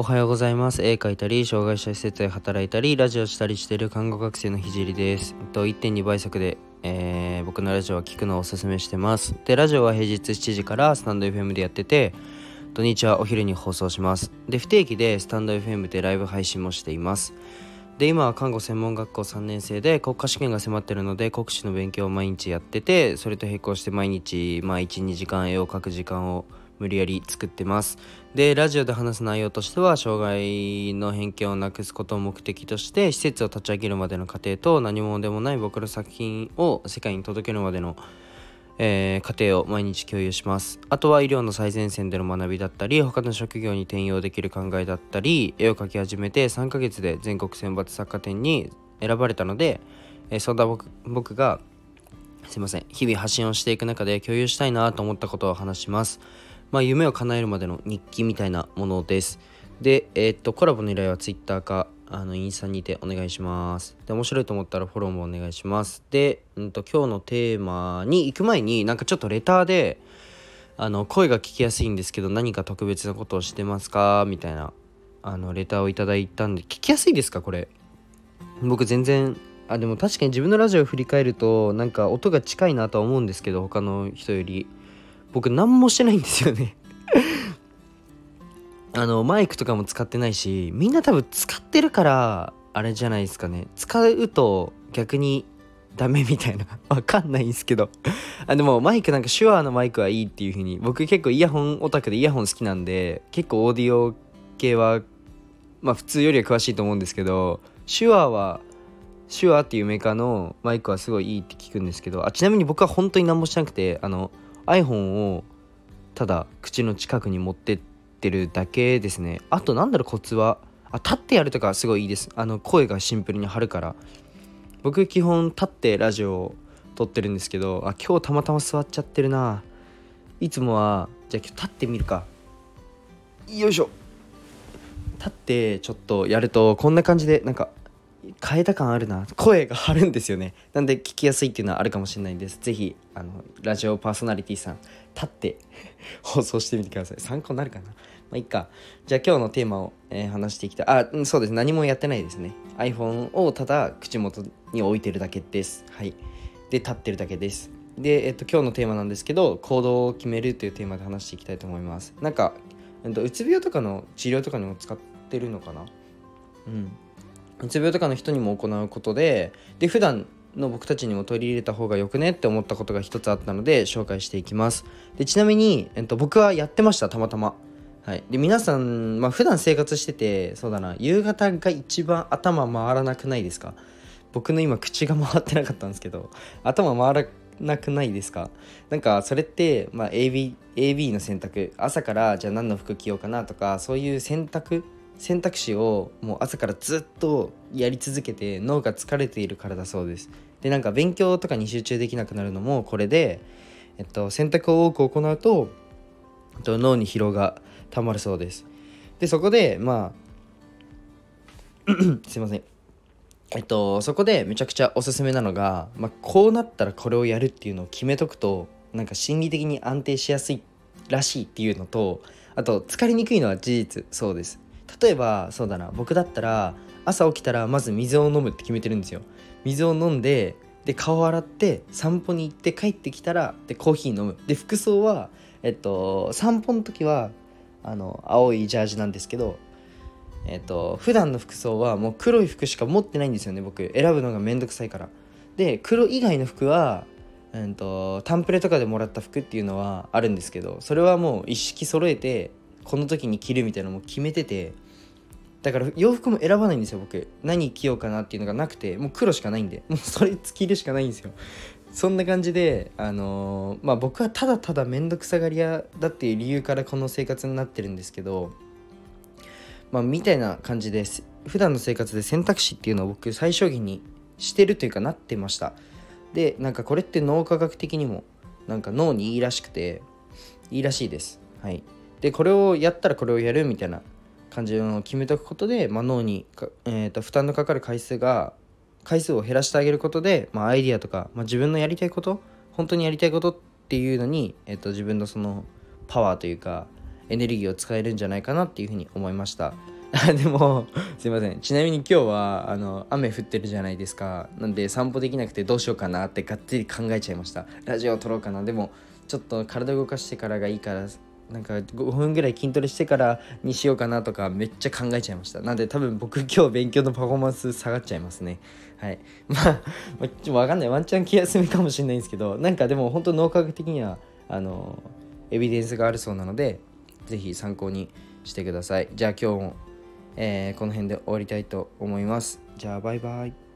おはようございます。絵描いたり、障害者施設で働いたり、ラジオしたりしている看護学生のひじりです。と1.2倍速で、えー、僕のラジオは聞くのをおすすめしてます。で、ラジオは平日7時からスタンド FM でやってて、土日はお昼に放送します。で、不定期でスタンド FM でライブ配信もしています。で、今は看護専門学校3年生で国家試験が迫ってるので、国試の勉強を毎日やってて、それと並行して毎日、まあ1、2時間絵を描く時間を無理やり作ってます。でラジオで話す内容としては障害の偏見をなくすことを目的として施設を立ち上げるまでの過程と何者でもない僕の作品を世界に届けるまでの、えー、過程を毎日共有します。あとは医療の最前線での学びだったり他の職業に転用できる考えだったり絵を描き始めて3ヶ月で全国選抜作家展に選ばれたので、えー、そんな僕がすいません日々発信をしていく中で共有したいなと思ったことを話します。まあ、夢を叶えるまでの日記みたいなものです。で、えー、っと、コラボの依頼は Twitter か、あの、インスタにてお願いします。で、面白いと思ったらフォローもお願いします。で、うんと、今日のテーマに行く前に、なんかちょっとレターで、あの、声が聞きやすいんですけど、何か特別なことをしてますか？みたいな、あの、レターをいただいたんで、聞きやすいですか？これ。僕全然、あ、でも確かに自分のラジオを振り返ると、なんか音が近いなとは思うんですけど、他の人より。僕何もしてないんですよね。あのマイクとかも使ってないしみんな多分使ってるからあれじゃないですかね。使うと逆にダメみたいな。わかんないんですけど。あでもマイクなんか手話のマイクはいいっていう風に僕結構イヤホンオタクでイヤホン好きなんで結構オーディオ系はまあ普通よりは詳しいと思うんですけど手話は手話っていうメーカーのマイクはすごいいいって聞くんですけどあちなみに僕は本当に何もしなくてあの iPhone をただ口の近くに持ってってるだけですね。あとなんだろうコツは。あ立ってやるとかすごいいいです。あの声がシンプルに張るから。僕基本立ってラジオを撮ってるんですけどあ今日たまたま座っちゃってるな。いつもはじゃあ今日立ってみるか。よいしょ。立ってちょっとやるとこんな感じでなんか変えた感あるな。声が張るんですよね。なんで聞きやすいっていうのはあるかもしれないんです。是非あのラジオパーソナリティさん立って 放送してみてください。参考になるかな。まあいっか。じゃあ今日のテーマを、えー、話していきたい。あ、うん、そうです。何もやってないですね。iPhone をただ口元に置いてるだけです。はい。で立ってるだけです。で、えっと、今日のテーマなんですけど行動を決めるというテーマで話していきたいと思います。なんか、えっと、うつ病とかの治療とかにも使ってるのかな？うん。うつ病とかの人にも行うことでで普段の僕たちにも取り入れた方がよくねって思ったことが一つあったので紹介していきます。でちなみに、えっと、僕はやってましたたまたま。はい。で皆さん、まあ、普段生活しててそうだな夕方が一番頭回らなくないですか？僕の今口が回ってなかったんですけど頭回らなくないですか？なんかそれって、まあ、AB, AB の選択。朝からじゃあ何の服着ようかなとかそういう選択選択肢をもう朝からずっとやり続けて脳が疲れているからだそうです。でなんか勉強とかに集中できなくなるのもこれで、えっと、選択を多く行うと、えっと、脳に疲労がたまるそうです。でそこでまあ すいません。えっとそこでめちゃくちゃおすすめなのが、まあ、こうなったらこれをやるっていうのを決めとくとなんか心理的に安定しやすいらしいっていうのとあと疲れにくいのは事実そうです。例えばそうだな僕だったら朝起きたらまず水を飲むって決めてるんですよ。水を飲んでで顔洗って散歩に行って帰ってきたらでコーヒー飲む。で服装はえっと散歩の時はあの青いジャージなんですけどえっと普段の服装はもう黒い服しか持ってないんですよね僕。選ぶのがめんどくさいから。で黒以外の服はうんとタンプレとかでもらった服っていうのはあるんですけどそれはもう一式揃えてこの時に着るみたいなのも決めててだから洋服も選ばないんですよ僕。何着ようかなっていうのがなくてもう黒しかないんで。もうそれ着るしかないんですよ。そんな感じであのー、まあ僕はただただ面倒くさがり屋だっていう理由からこの生活になってるんですけどまあみたいな感じです普段の生活で選択肢っていうのを僕最小限にしてるというかなってました。でなんかこれって脳科学的にもなんか脳にいいらしくていいらしいです。はい。でこれをやったらこれをやるみたいな感じの決めておくことで、まあ、脳にえーと、負担のかかる回数が回数を減らしてあげることで、まあ、アイディアとか、まあ、自分のやりたいこと本当にやりたいことっていうのに、えーと、自分のそのパワーというかエネルギーを使えるんじゃないかなっていうふうに思いました。でもすいません。ちなみに今日はあの雨降ってるじゃないですか。なんで散歩できなくてどうしようかなってがっつり考えちゃいました。ラジオを撮ろうかな。でもちょっと体動かしてからがいいからなんか5分ぐらい筋トレしてからにしようかなとかめっちゃ考えちゃいました。なんで多分僕今日勉強のパフォーマンス下がっちゃいますね。はい。まあ、ちょっとわかんない。ワンチャン気休めかもしれないんですけど。なんかでも本当脳科学的にはあのエビデンスがあるそうなので是非参考にしてください。じゃあ今日もえー、この辺で終わりたいと思います。じゃあバイバイ。